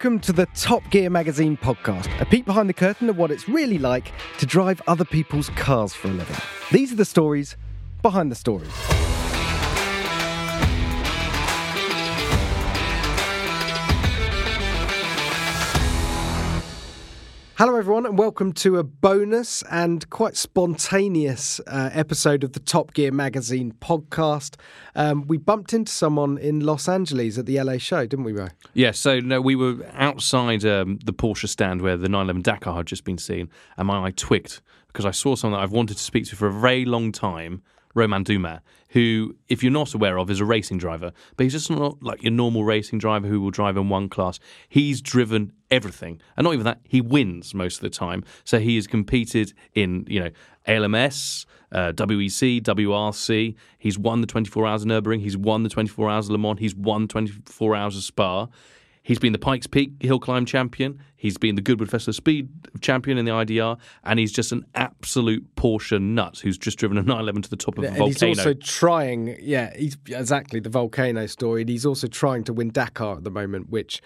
Welcome to the Top Gear Magazine podcast, a peek behind the curtain of what it's really like to drive other people's cars for a living. These are the stories behind the stories. Hello, everyone, and welcome to a bonus and quite spontaneous uh, episode of the Top Gear Magazine podcast. Um, we bumped into someone in Los Angeles at the LA show, didn't we, Ro? Yeah, so no, we were outside um, the Porsche stand where the 911 Dakar had just been seen, and my eye twigged because I saw someone that I've wanted to speak to for a very long time, Romain Dumas, who, if you're not aware of, is a racing driver, but he's just not like your normal racing driver who will drive in one class. He's driven everything, and not even that, he wins most of the time. So he has competed in, you know, ALMS, uh, WEC, WRC. He's won the 24 Hours of Nurburgring. He's won the 24 Hours of Le Mans. He's won 24 Hours of Spa. He's been the Pikes Peak hill climb champion. He's been the Goodwood Festival Speed champion in the IDR, and he's just an absolute Porsche nut who's just driven a 911 to the top of a volcano. he's also trying, yeah, he's exactly the volcano story. And he's also trying to win Dakar at the moment, which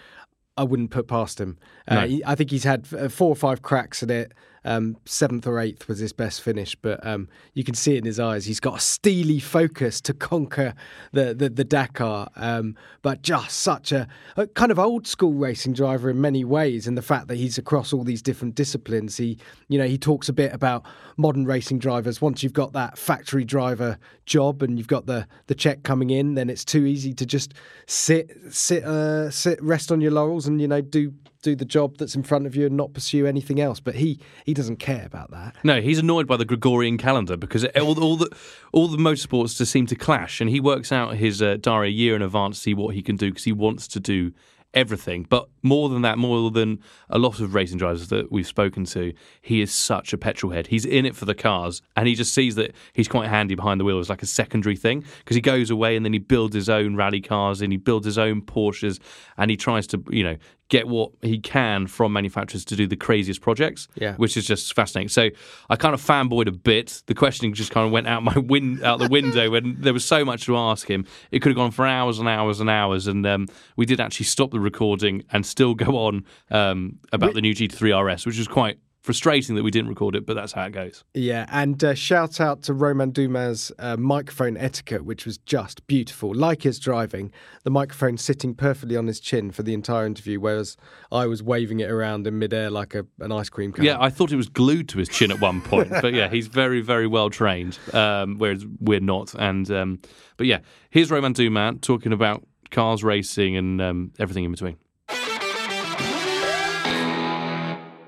I wouldn't put past him. Uh, he, I think he's had uh, four or five cracks at it. Um, seventh or eighth was his best finish, but um, you can see it in his eyes. He's got a steely focus to conquer the the, the Dakar, um, but just such a, a kind of old school racing driver in many ways. And the fact that he's across all these different disciplines, he you know he talks a bit about modern racing drivers. Once you've got that factory driver job and you've got the the check coming in, then it's too easy to just sit sit uh, sit rest on your laurels and you know do do the job that's in front of you and not pursue anything else. But he he doesn't care about that. No, he's annoyed by the Gregorian calendar because all, all the all the motorsports just seem to clash, and he works out his uh, diary a year in advance to see what he can do because he wants to do everything. But more than that, more than a lot of racing drivers that we've spoken to, he is such a petrol head. He's in it for the cars, and he just sees that he's quite handy behind the wheel as like a secondary thing because he goes away and then he builds his own rally cars and he builds his own Porsches, and he tries to you know get what he can from manufacturers to do the craziest projects Yeah. which is just fascinating. So I kind of fanboyed a bit. The questioning just kind of went out my win- out the window, when there was so much to ask him. It could have gone for hours and hours and hours, and um, we did actually stop the recording and still go on um, about the new GT3 RS, which is quite frustrating that we didn't record it, but that's how it goes. Yeah, and uh, shout out to Romain Dumas' uh, microphone etiquette, which was just beautiful. Like his driving, the microphone sitting perfectly on his chin for the entire interview, whereas I was waving it around in midair like a, an ice cream cone. Yeah, I thought it was glued to his chin at one point, but yeah, he's very, very well trained, um, whereas we're not. And um, but yeah, here's Romain Dumas talking about cars, racing, and um, everything in between.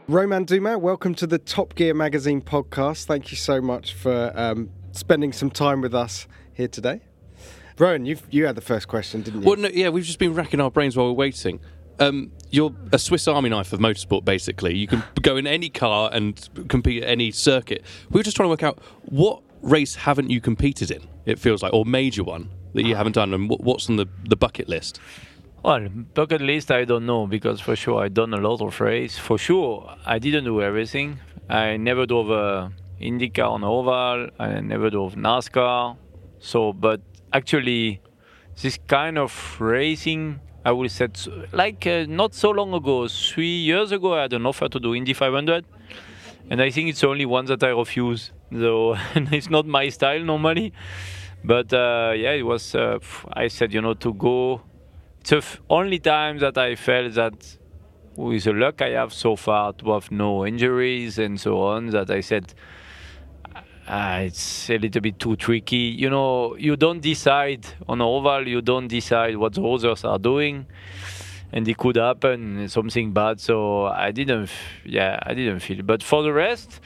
Romain Dumas, welcome to the Top Gear Magazine podcast. Thank you so much for um, spending some time with us here today. Rowan, you you had the first question, didn't you? Well, no, yeah, we've just been racking our brains while we're waiting. Um, you're a Swiss Army knife of motorsport, basically. You can go in any car and compete at any circuit. We were just trying to work out what race haven't you competed in? It feels like, or major one that you haven't done, and what's on the, the bucket list? Well, bucket list, I don't know because for sure I done a lot of race. For sure, I didn't do everything. I never drove a IndyCar on oval. I never drove NASCAR. So, but actually, this kind of racing, I will say, like uh, not so long ago, three years ago, I had an offer to do Indy 500, and I think it's only one that I refuse. So, it's not my style normally. But uh, yeah, it was. Uh, I said, you know, to go the only time that I felt that with the luck I have so far to have no injuries and so on that I said uh, it's a little bit too tricky. You know, you don't decide on oval, you don't decide what the others are doing, and it could happen something bad. So I didn't, yeah, I didn't feel. But for the rest,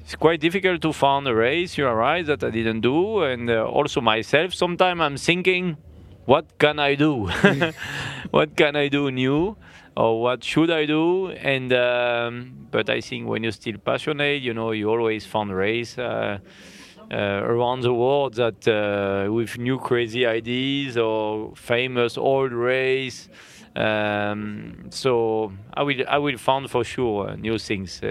it's quite difficult to find a race. You are right that I didn't do, and uh, also myself. Sometimes I'm thinking, what can I do? what can I do new? Or what should I do? And um, but I think when you're still passionate, you know, you always find race uh, uh, around the world that uh, with new crazy ideas or famous old race. Um, so I will I will find for sure uh, new things. Uh,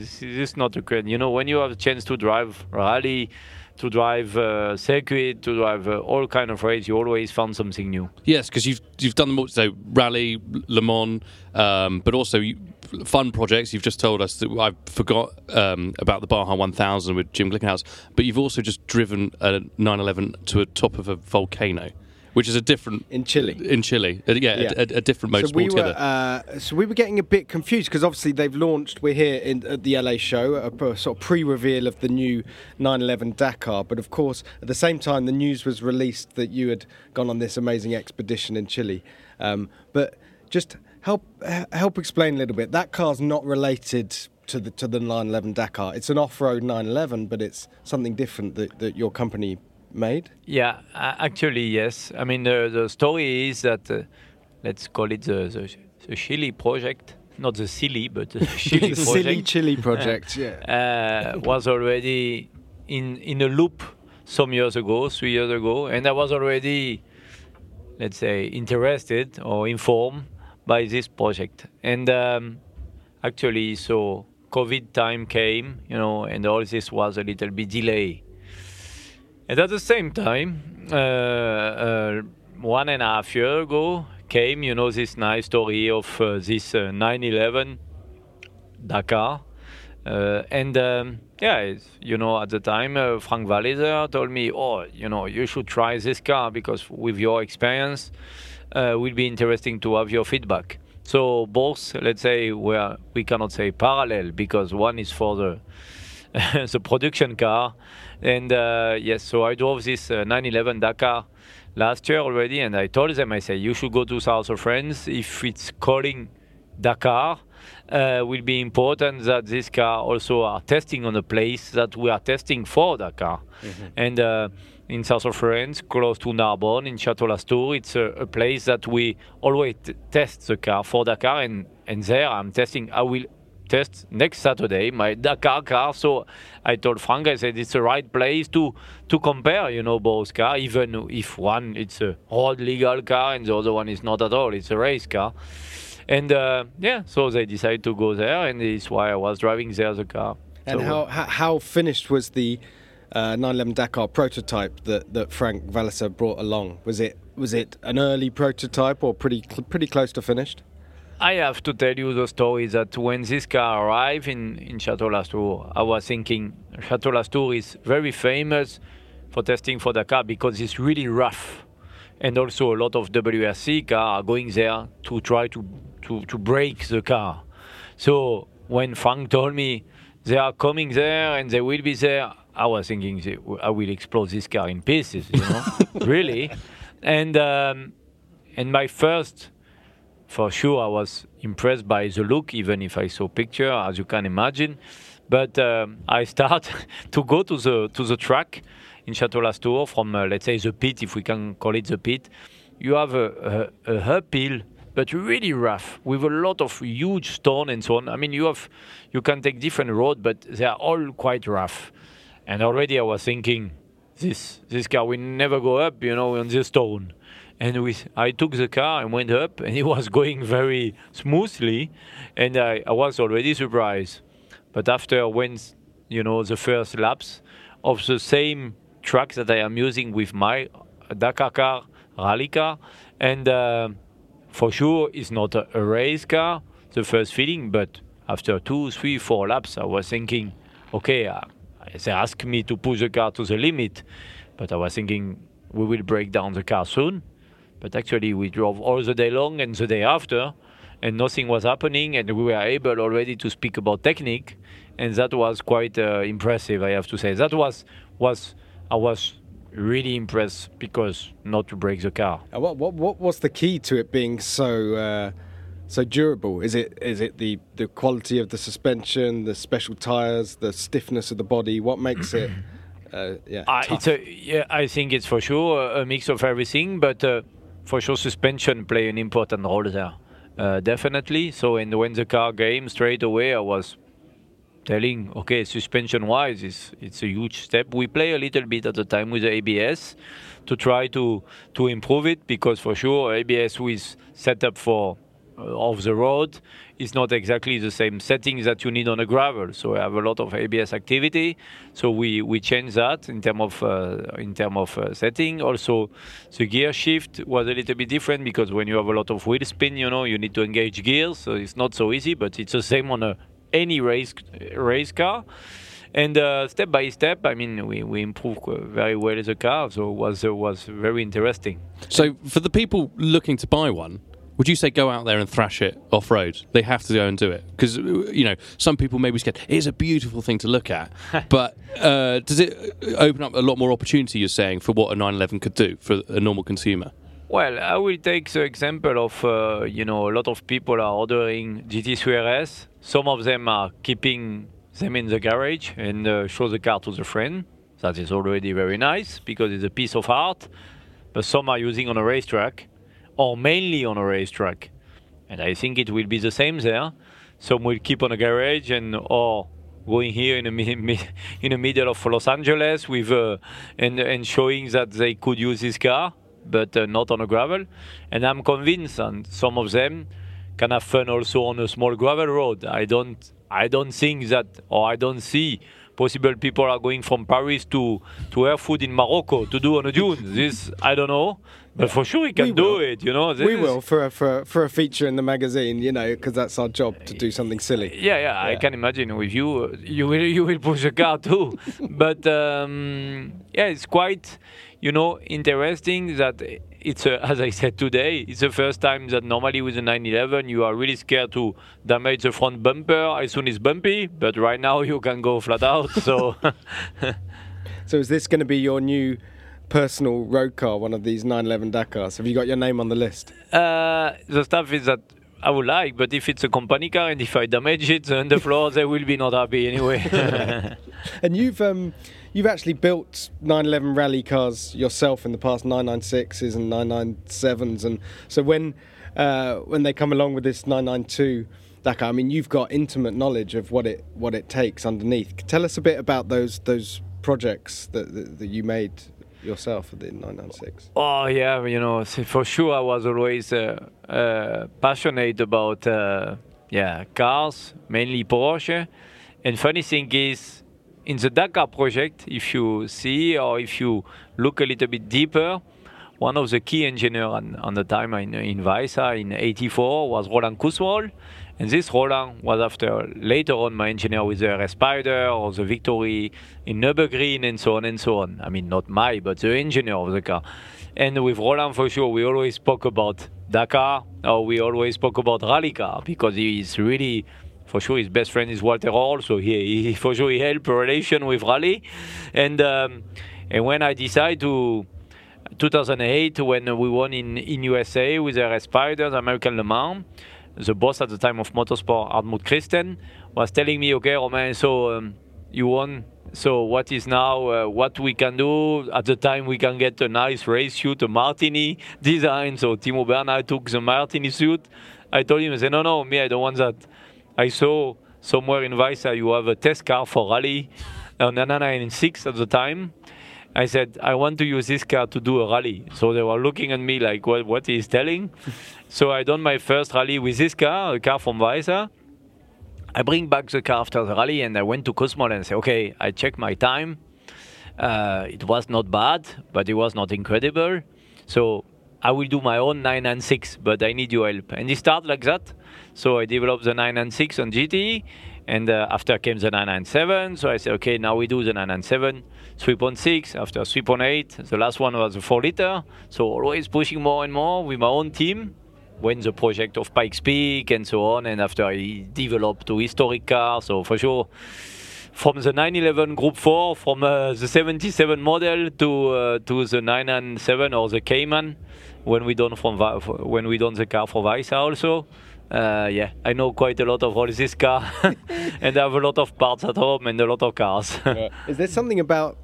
it's, it's not a great, you know, when you have a chance to drive rally, to drive uh, circuit, to drive uh, all kind of race. You always found something new. Yes, because you've you've done the all so rally, Le Mans, um, but also you, fun projects. You've just told us that I forgot um, about the Baja 1000 with Jim Glickenhaus, but you've also just driven a 911 to a top of a volcano which is a different in Chile. In Chile, uh, yeah, yeah. A, a, a, different motorsport so we were, uh, so we were getting a bit confused because obviously they've launched. We're here in, at the LA show, a, a sort of pre-reveal of the new 911 Dakar. But of course, at the same time, the news was released that you had gone on this amazing expedition in Chile. Um, but just help help explain a little bit. That car's not related to the to the 911 Dakar. It's an off-road 911, but it's something different that, that your company made? Yeah, actually, yes. I mean, the, the story is that, uh, let's call it the, the, the Chile project, not the silly, but the Chile the project. silly Chile project, yeah. Uh, was already in, in a loop some years ago, three years ago, and I was already, let's say, interested or informed by this project. And um, actually, so COVID time came, you know, and all this was a little bit delay. And at the same time, uh, uh, one and a half year ago came, you know, this nice story of uh, this 911 Dakar, and um, yeah, you know, at the time, uh, Frank Walliser told me, oh, you know, you should try this car because with your experience, uh, will be interesting to have your feedback. So both, let's say, where we cannot say parallel because one is for the the production car. And uh, yes, so I drove this uh, 911 Dakar last year already, and I told them, I said, you should go to South of France if it's calling Dakar. Uh, will be important that this car also are testing on a place that we are testing for Dakar. Mm-hmm. And uh, in south of France, close to Narbonne, in Château Lastours, it's a, a, place that we always t- test the car for Dakar. And, and there I'm testing, I will test next Saturday my Dakar car. So I told Frank, I said it's the right place to to compare, you know, both car. Even if one it's a road legal car and the other one is not at all, it's a race car. And uh, yeah, so they decided to go there, and it's why I was driving there the car. And so, how how finished was the uh, 911 Dakar prototype that, that Frank Walliser brought along? Was it was it an early prototype or pretty pretty close to finished? I have to tell you the story that when this car arrived in, in Chateau Lastours, I was thinking Chateau Lastours is very famous for testing for the car because it's really rough. And also a lot of WRC cars are going there to try to, to, to break the car. So when Frank told me they are coming there and they will be there, I was thinking I will explode this car in pieces, you know, really. And um, and my first for sure I was impressed by the look, even if I saw picture, as you can imagine. But um, I start to go to the to the track in Château Lastours from uh, let's say the pit, if we can call it the pit. You have a, a, a uphill, but really rough, with a lot of huge stone and so on. I mean, you have you can take different road, but they are all quite rough. And already I was thinking, this this car will never go up, you know, on this stone and we, I took the car and went up, and it was going very smoothly, and I, I was already surprised. But after when you know the first laps of the same track that I am using with my Dakar car, rally car, and uh, for sure it's not a, a race car, the first feeling, but after two, three, four laps, I was thinking, okay, uh, they asked me to push the car to the limit, but I was thinking we will break down the car soon. But actually, we drove all the day long and the day after, and nothing was happening, and we were able already to speak about technique, and that was quite uh, impressive. I have to say that was was I was really impressed because not to break the car. What what what was the key to it being so? Uh, so durable is it is it the the quality of the suspension the special tires the stiffness of the body what makes it uh, yeah, uh, it's a, yeah i think it's for sure a mix of everything but uh, for sure suspension play an important role there. Uh, definitely. So in when the car came straight away, I was telling, okay, suspension wise, it's it's a huge step. We play a little bit at the time with the ABS to try to to improve it because for sure ABS was set up for of the road is not exactly the same settings that you need on a gravel. So we have a lot of ABS activity. So we, we change that in terms of uh, in term of uh, setting. Also, the gear shift was a little bit different because when you have a lot of wheel spin, you know, you need to engage gears. So it's not so easy, but it's the same on a, any race race car. And uh, step by step, I mean, we, we improved very well the car, so it was uh, was very interesting. So for the people looking to buy one, would you say go out there and thrash it off road? They have to go and do it because you know some people may be scared. It's a beautiful thing to look at, but uh, does it open up a lot more opportunity? You're saying for what a 911 could do for a normal consumer. Well, I will take the example of uh, you know a lot of people are ordering GT3 RS. Some of them are keeping them in the garage and uh, show the car to the friend. That is already very nice because it's a piece of art. But some are using on a racetrack or mainly on a racetrack. And I think it will be the same there. Some will keep on a garage and or going here in the in the middle of Los Angeles with uh, and and showing that they could use this car, but uh, not on a gravel. And I'm convinced, and some of them can have fun also on a small gravel road. I don't I don't think that, or I don't see possible people are going from Paris to to Erfoud in Morocco to do on a dune. This I don't know, but for sure we can we do it. You know, this we will for a, for for a feature in the magazine. You know, because that's our job to do something silly. Yeah, yeah, yeah, I can imagine with you, you will you will push a car too. but um, yeah, it's quite you know interesting that it's a, as I said today, it's the first time that normally with a 911 you are really scared to damage the front bumper as soon as bumpy, but right now you can go flat out. So, so is this going to be your new personal road car, one of these 911 Dakars? Have you got your name on the list? Uh, the stuff is that I would like, but if it's a company car and if I damage it on the floor, they will be not happy anyway. and you've um, you've actually built 911 rally cars yourself in the past 996s and 997s, and so when uh, when they come along with this 992 Dakar, I mean, you've got intimate knowledge of what it what it takes underneath. Tell us a bit about those those projects that that, that you made yourself at the 996? Oh yeah, you know, for sure I was always uh, uh, passionate about uh, yeah cars, mainly Porsche. And funny thing is, in the Dakar project, if you see or if you look a little bit deeper, one of the key engineers on, on the time in, in Weissach in '84 was Roland Kussmaul and this Roland was after later on my engineer with the RS Spider or the Victory in Nürburgring and so on and so on. I mean, not my, but the engineer of the car. And with Roland, for sure, we always spoke about Dakar or we always spoke about rally car because he is really for sure his best friend is Walter Röhrl, so he, he for sure he helped a relation with rally, and um, and when I decided to 2008 when we won in in USA with the RS Spiders American Le Mans, the boss at the time of motorsport, Hartmut Kristen, was telling me, okay, Romain, so um, you won. So what is now uh, what we can do? At the time, we can get a nice race suit, a Martini design. So Timo Bernhard took the Martini suit. I told him, I said, no, no, me, I don't want that. I saw somewhere in Weissach you have a test car for rally, a 996 at the time. I said, I want to use this car to do a rally. So they were looking at me like, what, what he's telling. so I done my first rally with this car, a car from Weissach. I bring back the car after the rally and I went to Kussmaul and say, okay, I checked my time. Uh, it was not bad, but it was not incredible. So I will do my own 9 and 6, but I need your help. And it started like that. So I developed the 9 and 6 on GT. And uh, after came the 997. So I said, okay, now we do the 997. 3.6, after 3.8. The last one was a 4 liter. So always pushing more and more with my own team. When the project of Pikes Peak and so on, and after I developed to historic cars. So for sure, from the 911 Group 4, from uh, the 77 model to uh, to the 997 or the Cayman, when we done from when we done the car for Weissach also uh, yeah, I know quite a lot of all this car, and I have a lot of parts at home and a lot of cars. yeah. Is there something about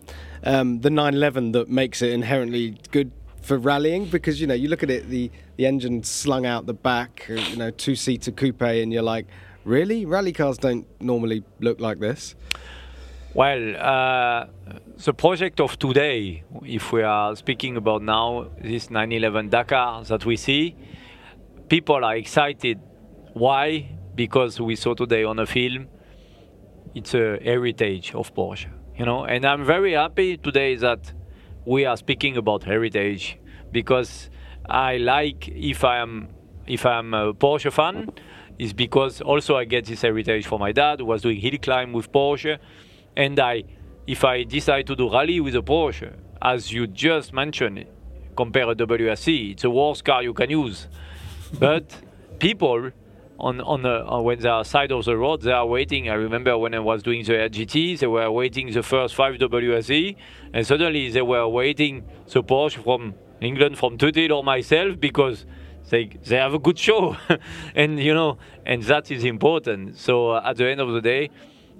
um, the 911 that makes it inherently good for rallying? Because you know, you look at it, the the engine slung out the back, uh, you know, two seater coupe, and you're like, really, rally cars don't normally look like this. Well, uh, the project of today, if we are speaking about now this 911 Dakar that we see, people are excited. Why? Because we saw today on a film, it's a heritage of Porsche, you know. And I'm very happy today that we are speaking about heritage because I like if I am if I'm a Porsche fan, is because also I get this heritage from my dad who was doing hill climb with Porsche, and I if I decide to do rally with a Porsche, as you just mentioned, compare a WRC, it's the worst car you can use. but people on on the uh, when they are side of the road, they are waiting. I remember when I was doing the RGT, they were waiting the first five WRC, and suddenly they were waiting the Porsche from England, from Tuthill or myself, because they they have a good show, and you know, and that is important. So at the end of the day,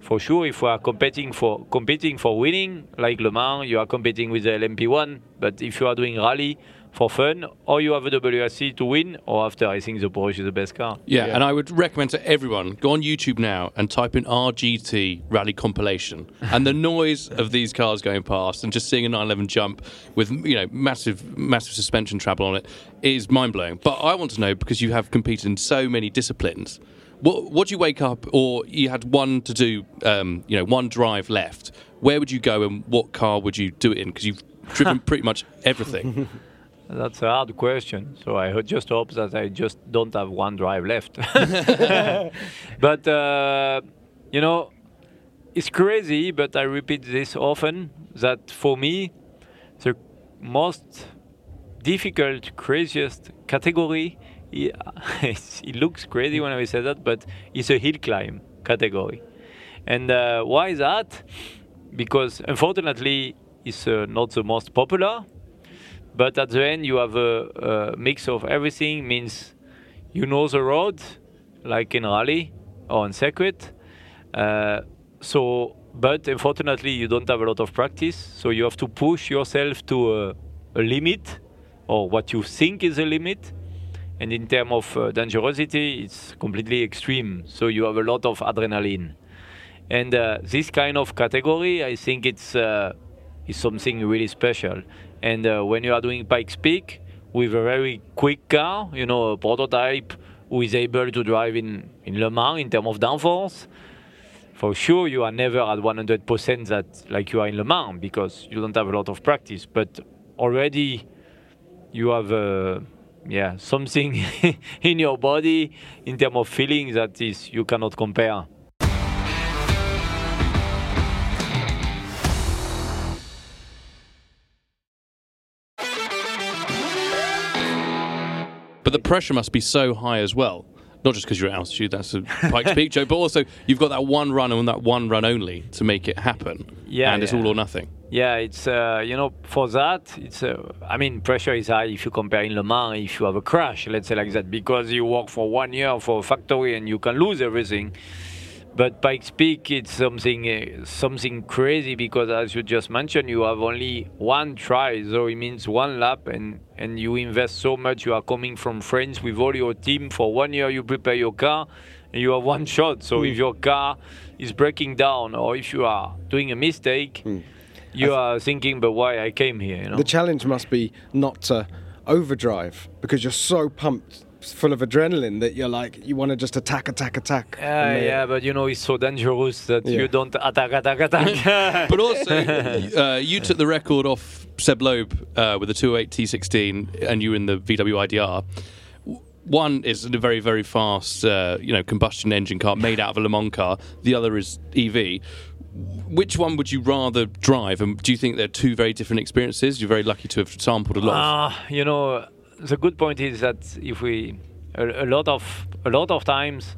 for sure, if we are competing for competing for winning, like Le Mans, you are competing with the LMP1. But if you are doing rally for fun, or you have a WRC to win, or after, I think the Porsche is the best car. Yeah, and I would recommend to everyone go on YouTube now and type in RGT rally compilation, and the noise of these cars going past and just seeing a 911 jump with you know massive massive suspension travel on it is mind blowing. But I want to know because you have competed in so many disciplines. What what do you wake up, or you had one to do, um, you know, one drive left? Where would you go, and what car would you do it in? Because you've driven pretty much everything. That's a hard question. So I just hope that I just don't have one drive left. but uh, you know, it's crazy. But I repeat this often that for me, the most difficult, craziest category. i- it looks crazy when I say that, but it's a hill climb category. And uh, why is that? Because unfortunately, it's uh, not the most popular but at the end you have a, a mix of everything means you know the road like in rally or in circuit uh, so but unfortunately you don't have a lot of practice so you have to push yourself to a, a limit or what you think is a limit and in terms of uh, dangerosity it's completely extreme. So you have a lot of adrenaline. And uh, this kind of category i think it's uh, is something really special. And uh, when you are doing Pikes Peak with a very quick car, you know, a prototype who is able to drive in, in Le Mans in terms of downforce, for sure you are never at 100% that like you are in Le Mans because you don't have a lot of practice. But already you have yeah something in your body in terms of feeling that is you cannot compare. But the pressure must be so high as well. Not just because you're at altitude, that's a Pikes Peak joke, but also you've got that one run and that one run only to make it happen. Yeah, And it's all or nothing. Yeah, it's uh, you know for that it's uh, I mean pressure is high if you compare in Le Mans if you have a crash let's say like that because you work for one year for a factory and you can lose everything. But Pikes Peak it's something uh, something crazy because as you just mentioned you have only one try. So it means one lap and and you invest so much you are coming from France with all your team. For one year you prepare your car and you have one shot. So if your car is breaking down or if you are doing a mistake you are thinking, but why I came here? You know. The challenge must be not to overdrive because you're so pumped, full of adrenaline that you're like you want to just attack, attack, attack. yeah, uh, yeah, but you know it's so dangerous that Yeah. you don't attack, attack, attack. But also, uh, you took the record off Seb Loeb uh, with the 208 T16, and you were in the VW IDR. One is a very, very fast, uh, you know, combustion engine car made out of a Le Mans car. The other is EV. Which one would you rather drive? And do you think they're two very different experiences? You're very lucky to have sampled a lot. Ah, you know, the good point is that if we a, a lot of a lot of times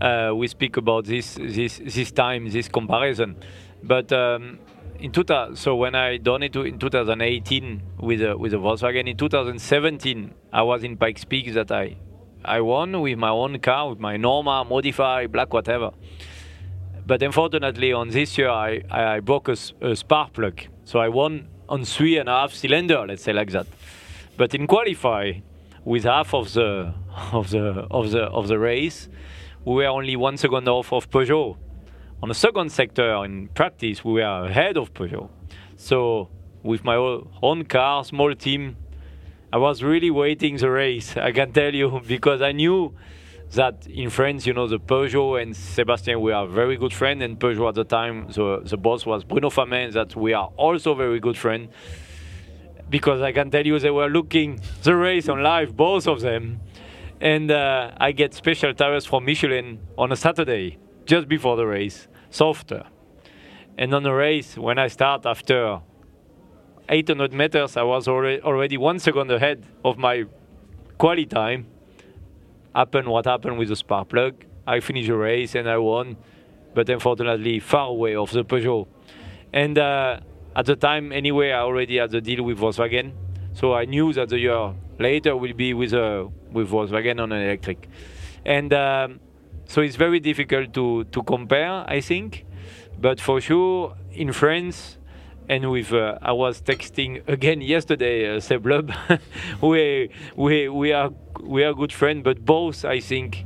uh, we speak about this this this time this comparison, but um, in 2000, so when I done it in 2018 with a, with a Volkswagen in 2017 I was in Pikes Peak that I I won with my own car with my Norma modified black whatever. But unfortunately, on this year, I, I, broke a spark plug. So I won on three and a half cylinder, let's say like that. But in qualify, with half of the of the of the of the race, we were only one second off of Peugeot. On the second sector in practice, we were ahead of Peugeot. So with my own car, small team, I was really waiting the race. I can tell you because I knew that in France, you know, the Peugeot and Sebastian, we are very good friends. And Peugeot at the time, the, the boss was Bruno Famin, that we are also very good friends. Because I can tell you, they were looking the race on live, both of them. And uh, I get special tires from Michelin on a Saturday, just before the race, softer. And on the race, when I start after 800 meters, I was already, already one second ahead of my quali time happened what happened with the spark plug. I finished the race and I won, but unfortunately far away of the Peugeot. And uh, at the time, anyway, I already had the deal with Volkswagen, so I knew that the year later will be with uh, with Volkswagen on an electric. And um, so it's very difficult to to compare, I think. But for sure, in France, and with uh, I was texting again yesterday, uh, Seb Loeb. we we we are we are good friends, but both I think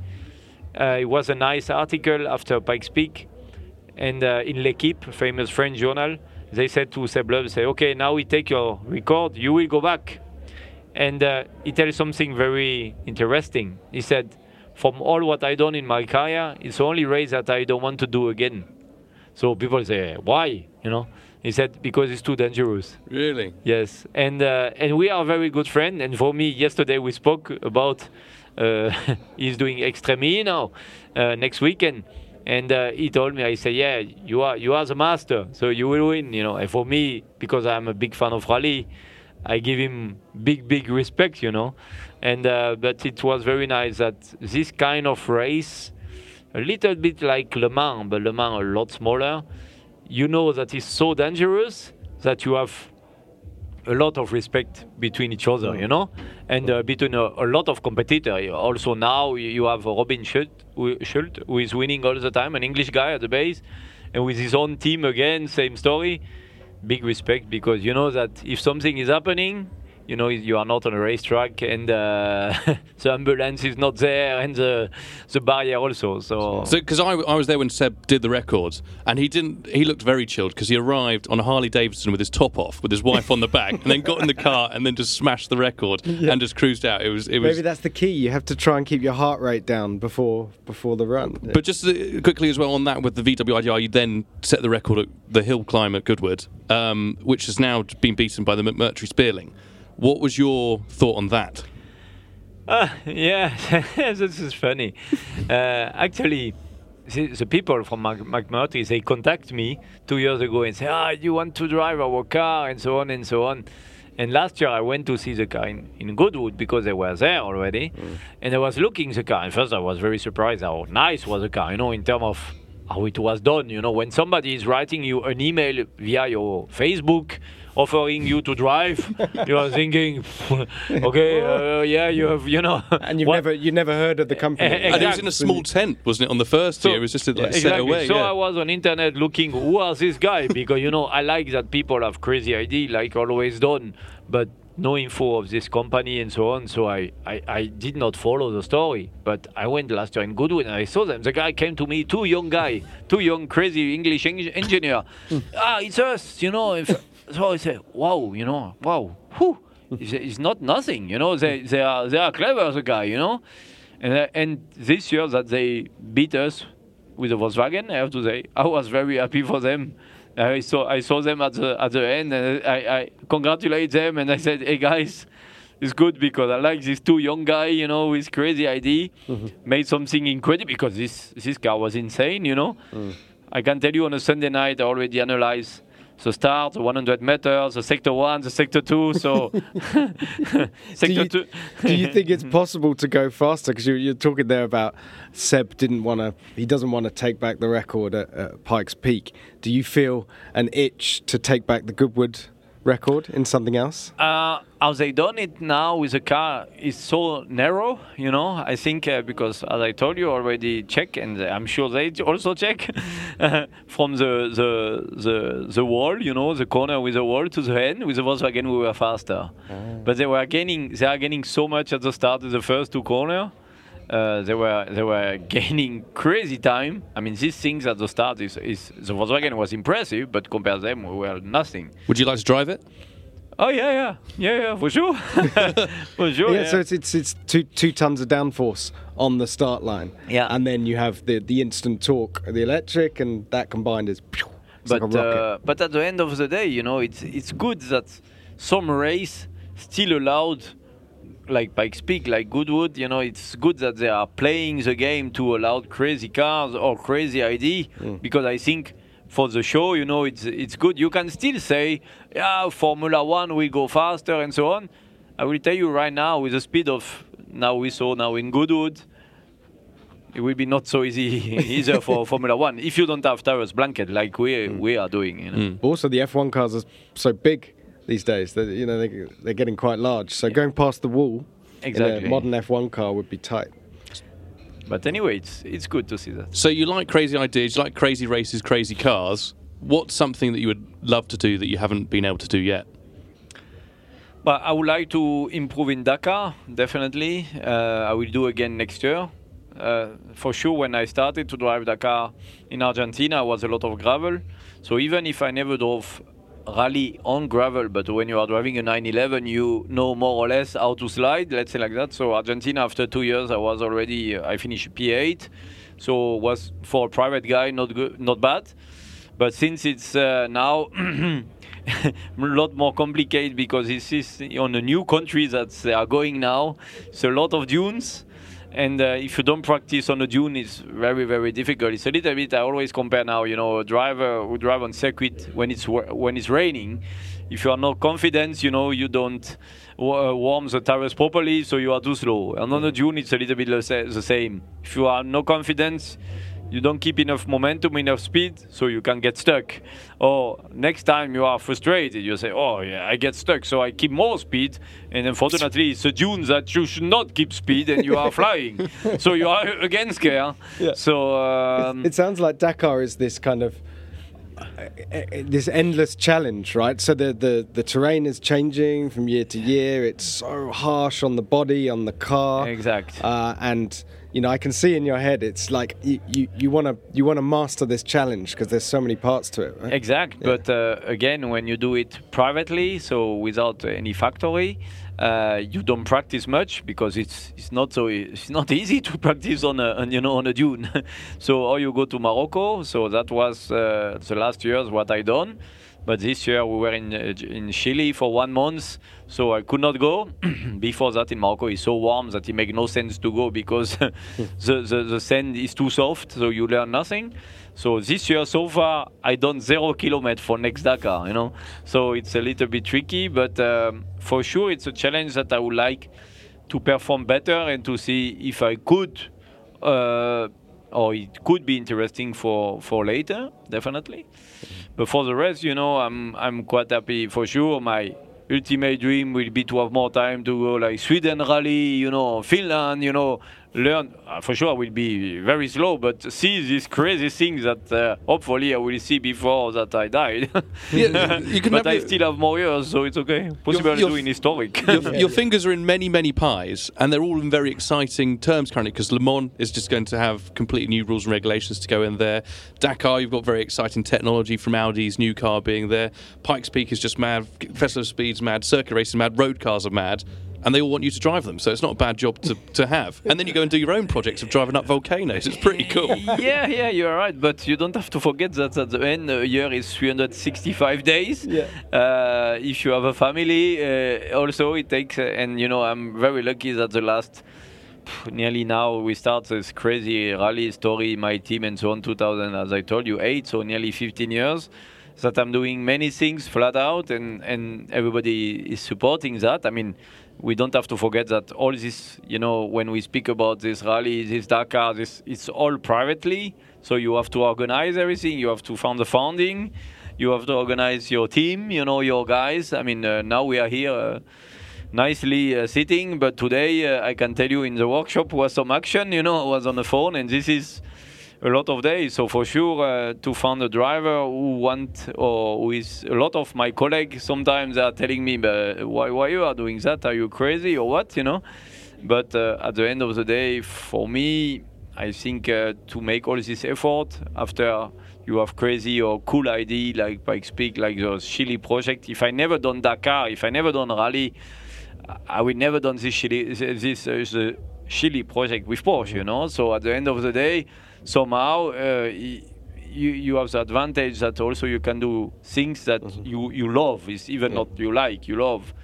uh, it was a nice article after Pikes Peak, and uh, in L'Equipe, famous French journal, they said to Seb Loeb, say, okay, now we take your record, you will go back, and uh, he tells something very interesting. He said, from all what I done in my career, it's only race that I don't want to do again. So people say, why? You know. He said because it's too dangerous. Really? Yes, and uh, and we are very good friends. And for me, yesterday we spoke about uh, he's doing Extreme E now uh, next weekend, and uh, he told me, I said, yeah, you are you are the master, so you will win. You know, and for me, because I'm a big fan of rally, I give him big big respect. You know, and uh, but it was very nice that this kind of race, a little bit like Le Mans, but Le Mans a lot smaller you know that it's so dangerous that you have a lot of respect between each other, you know, and uh, between a, a, lot of competitors. Also now you have Robin Shute, Shute, who is winning all the time, an English guy at the base, and with his own team again, same story. Big respect because you know that if something is happening, you know you are not on a racetrack and uh, the ambulance is not there and the the barrier also so. Because so, I, I was there when Seb did the records and he didn't he looked very chilled because he arrived on a Harley Davidson with his top off with his wife on the back and then got in the car and then just smashed the record yeah. and just cruised out. It was it was maybe that's the key. You have to try and keep your heart rate down before before the run. But just uh, quickly as well on that with the VW IDR you then set the record at the hill climb at Goodwood um, which has now been beaten by the McMurtry Spéirling what was your thought on that? Uh, yeah, this is funny. uh, actually, the, the, people from McMurtry, they contact me two years ago and say, ah, you want to drive our car and so on and so on. And last year I went to see the car in, in Goodwood because they were there already. Mm. And I was looking the car. And first I was very surprised how nice was the car, you know, in terms of how it was done. You know, when somebody is writing you an email via your Facebook offering you to drive, you are thinking, okay, uh, yeah, you have, you know, and you've never you never heard of the company. Exactly. And it was in a small tent, wasn't it, on the first so, year? It was just like exactly. set away. So yeah. I was on internet looking, who was this guy? Because you know, I like that people have crazy idea, like always done, but no info of this company and so on. So I, I, I, did not follow the story. But I went last year in Goodwood and I saw them. The guy came to me, two young guy, two young crazy English engineer. ah, it's us, you know. So I say, wow, you know, wow, whew, it's, it's, not nothing, you know. They they are they are clever, the guy, you know. And uh, and this year that they beat us with the Volkswagen, I have to say, I was very happy for them. I saw I saw them at the at the end, and I, I congratulate them, and I said, hey guys. It's good because I like these two young guy, you know, with crazy ID, mm-hmm. made something incredible because this this car was insane, you know. Mm. I can tell you on a Sunday night I already analyzed the start, the 100 meters, the sector one, the sector two. So, sector do you, two. do you think it's possible to go faster? Because you, are talking there about Seb didn't want to, he doesn't want to take back the record at, at Pikes Peak. Do you feel an itch to take back the Goodwood record in something else? Uh, how they done it now with the car is so narrow, you know. I think uh, because as I told you already, check and I'm sure they also check from the, the the the wall, you know, the corner with the wall to the end. With the Volkswagen, we were faster, oh. but they were gaining. They are gaining so much at the start of the first two corner uh, they were they were gaining crazy time. I mean, these things at the start is, is the Volkswagen was impressive, but compared to them, we were nothing. Would you like to drive it? Oh yeah, yeah, yeah, yeah, for sure, for sure. Yeah, yeah. so it's, it's it's two two tons of downforce on the start line. Yeah. and then you have the the instant torque, the electric, and that combined is. It's but like a uh, but at the end of the day, you know, it's it's good that some race still allowed, like Pikes Peak, like Goodwood. You know, it's good that they are playing the game to allow crazy cars or crazy ID hmm. because I think. For the show, you know, it's it's good. You can still say, yeah, Formula One will go faster and so on. I will tell you right now, with the speed of now we saw now in Goodwood, it will be not so easy either for Formula One if you don't have tires blanket like we hmm. we are doing. You know? Hmm. Also, the F1 cars are so big these days that you know they, they're getting quite large. So going past the wall in a modern F1 car would be tight. But anyway, it's it's good to see that. So you like crazy ideas, you like crazy races, crazy cars. What's something that you would love to do that you haven't been able to do yet? But I would like to improve in Dakar, definitely. Uh, I will do again next year. Uh, for sure, when I started to drive Dakar in Argentina, was a lot of gravel. So even if I never drove rally on gravel, but when you are driving a 911, you know more or less how to slide, let's say like that. So Argentina, after two years, I was already, I finished P8. So was for a private guy, not good, not bad. But since it's uh, now a lot more complicated because this is on a new country that they are going now, it's a lot of dunes. And uh, if you don't practice on the dune, it's very, very difficult. It's a little bit. I always compare now. You know, a driver who drive on circuit when it's when it's raining. If you are not confident, you know, you don't uh, warm the tires properly, so you are too slow. And on the dune, it's a little bit the sa- the same. If you are no confidence, you don't keep enough momentum, enough speed, so you can get stuck. Or next time you are frustrated, you say, "Oh yeah, I get stuck, so I keep more speed." And unfortunately, it's a dune that you should not keep speed, and you are flying, so you are again scared. Yeah. So um, it sounds like Dakar is this kind of uh, uh, this endless challenge, right? So the, the the terrain is changing from year to year. It's so harsh on the body, on the car, Exact. Uh, and you know, I can see in your head, it's like you you, you want to you want to master this challenge because there's so many parts to it. Right? Exact, Yeah. but uh, again, when you do it privately, so without any factory, uh, you don't practice much because it's it's not so it's not easy to practice on a on, you know on a dune. so or you go to Morocco. So that was uh, the last years what I done. But this year we were in uh, in Chile for one month, so I could not go. Before that, in Morocco, it's so warm that it makes no sense to go because the, the the sand is too soft, so you learn nothing. So this year, so far, I done zero kilometer for next Dakar. You know, so it's a little bit tricky, but um, for sure, it's a challenge that I would like to perform better and to see if I could, uh, or it could be interesting for for later, definitely. Mm-hmm. But for the rest, you know, I'm I'm quite happy for sure. My ultimate dream will be to have more time to go like Sweden rally, you know, Finland, you know, learn. Uh, for sure, will be very slow, but see these crazy things that uh, hopefully I will see before that I died. Yeah, you can but I still have more years, so it's okay. Possible you're- doing historic. your, your fingers are in many, many pies, and they're all in very exciting terms currently. Because Le Mans is just going to have completely new rules and regulations to go in there. Dakar, you've got very exciting technology from Audi's new car being there. Pikes Peak is just mad. Festival of Speed's mad. Circuit racing mad. Road cars are mad. And they all want you to drive them, so it's not a bad job to, to have. And then you go and do your own projects of driving up volcanoes. It's pretty cool. yeah, yeah, you're right. But you don't have to forget that at the end, a year is 365 days. Yeah. Uh, if you have a family, uh, also it takes, uh, and you know, I'm very lucky that the last nearly now we start this crazy rally story, my team and so on, 2000, as I told you, eight, so nearly 15 years. That I'm doing many things flat out, and, and everybody is supporting that. I mean, we don't have to forget that all this, you know, when we speak about this rally, this Dakar, this it's all privately. So you have to organize everything. You have to fund the funding. You have to organize your team. You know, your guys. I mean, uh, now we are here. Uh, nicely uh, sitting but today uh, i can tell you in the workshop was some action you know i was on the phone and this is a lot of days. So for sure uh, to find a driver who want or who is a lot of my colleagues sometimes are telling me but why, why you are doing that? Are you crazy or what? You know? But uh, at the end of the day for me I think uh, to make all this effort after you have crazy or cool idea like Pikes Peak, like the Chile project. If I never done Dakar, if I never done rally, I would never done this Chile, this uh, Chile project with Porsche, you know. So at the end of the day, somehow uh, you you have the advantage that also you can do things that mm-hmm. you you love. It's even yeah. not you like, you love.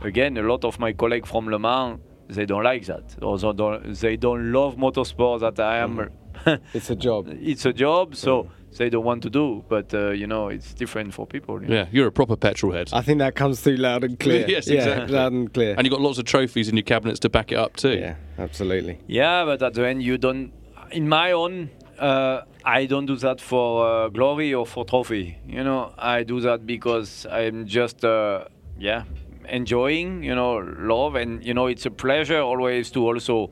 Again, a lot of my colleagues from Le Mans they don't like that, they don't, they don't love motorsport that I am. Mm. it's a job. It's a job, so. Yeah they don't want to do. But uh, you know, it's different for people. You know? Yeah, you're a proper petrol head. I think that comes through loud and clear. yes, exactly. Loud and clear. And you've got lots of trophies in your cabinets to back it up too. Yeah, absolutely. Yeah, but at the end, you don't. In my own, uh, I don't do that for uh, glory or for trophy. You know, I do that because I'm just, uh, yeah, enjoying. You know, love, and you know, it's a pleasure always to also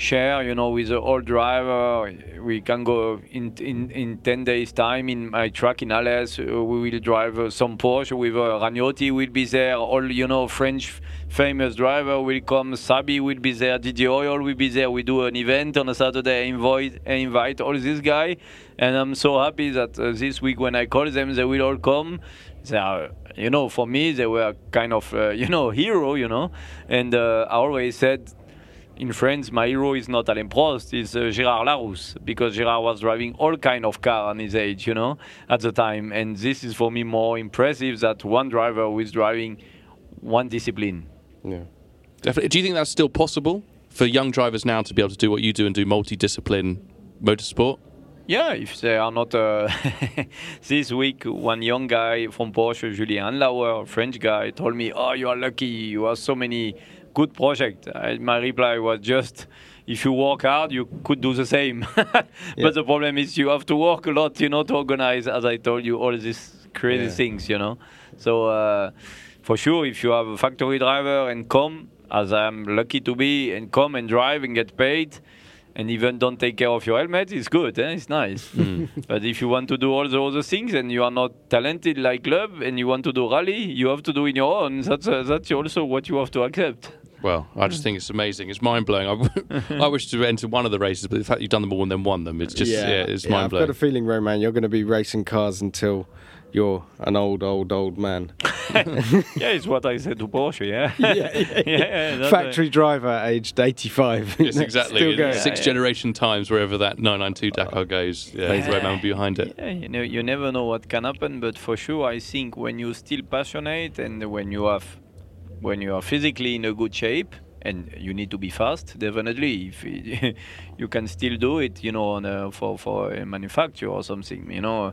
share, you know, with the old driver. We can go in in, in 10 days time in my truck in Alès. Uh, we will drive uh, some Porsche with uh, Ragnotti will be there. All, you know, French famous driver will come. Saby will be there. Auriol will be there. We do an event on a Saturday. I invite, invite all these guys. And I'm so happy that uh, this week when I call them, they will all come. They are, you know, for me, they were kind of, uh, you know, hero, you know. And uh, I always said in France, my hero is not Alain Prost, it's uh, Gérard Larrousse, because Gérard was driving all kind of car on his age, you know, at the time. And this is for me more impressive that one driver who is driving one discipline. Yeah, definitely. Do you think that's still possible for young drivers now to be able to do what you do and do multi-discipline motorsport? Yeah, if they are not. Uh, this week, one young guy from Porsche, Julien Andlauer, French guy, told me, "Oh, you are lucky. You have so many good project. I, my reply was just, if you work hard, you could do the same. but yeah. the problem is you have to work a lot, you know, to organize, as I told you, all these crazy yeah. things, you know. So uh, for sure, if you have a factory driver and come, as I'm lucky to be, and come and drive and get paid, and even don't take care of your helmet, it's good. Eh? It's nice. Mm. but if you want to do all the other things and you are not talented like Club and you want to do rally, you have to do in your own. That's uh, that's also what you have to accept. Well, I just hmm. think it's amazing. It's mind blowing. I, I wish to enter one of the races, but the fact you've done them all and then won them, it's just yeah, yeah it's yeah, mind blowing. I've got a feeling, Romain, you're going to be racing cars until you're an old, old, old man. yeah, it's what I said to Porsche. Yeah, yeah, yeah, yeah factory a... driver, aged 85. yes, exactly. Six generation times, wherever that 992 Dakar uh, goes, yeah, yeah. Romain behind it. Yeah, you know, you never know what can happen, but for sure, I think when you're still passionate and when you have when you are physically in a good shape and you need to be fast definitely if you can still do it you know a, for for a manufacturer or something you know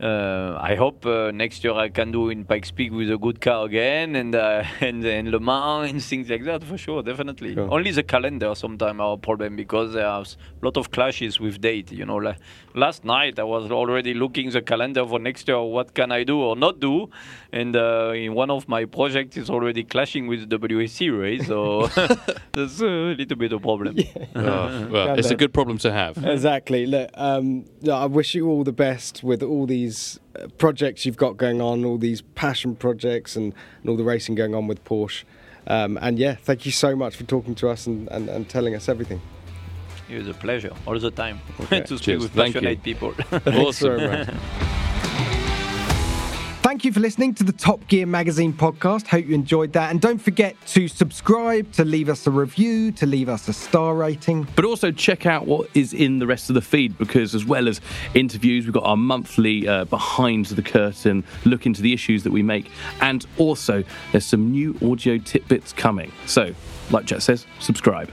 uh, I hope uh, next year I can do in Pikes Peak with a good car again and uh, and, and Le Mans and things like that for sure, definitely. Sure. Only the calendar sometimes are a problem because there are a lot of clashes with date. You know, like last night I was already looking the calendar for next year. What can I do or not do? And uh, in one of my projects is already clashing with the WEC race, so that's a little bit of a problem. Yeah. Oh, well, it's a good problem to have. Exactly. Look, um, I wish you all the best with all these these uh, projects you've got going on, all these passion projects, and, and all the racing going on with Porsche. Um, and yeah, thank you so much for talking to us and, and, and telling us everything. It was a pleasure all the time okay. to speak Cheers. with passionate people. awesome. Thank you for listening to the Top Gear Magazine podcast. Hope you enjoyed that. And don't forget to subscribe, to leave us a review, to leave us a star rating. But also check out what is in the rest of the feed because, as well as interviews, we've got our monthly uh, behind the curtain look into the issues that we make. And also, there's some new audio tidbits coming. So, like Jack says, subscribe.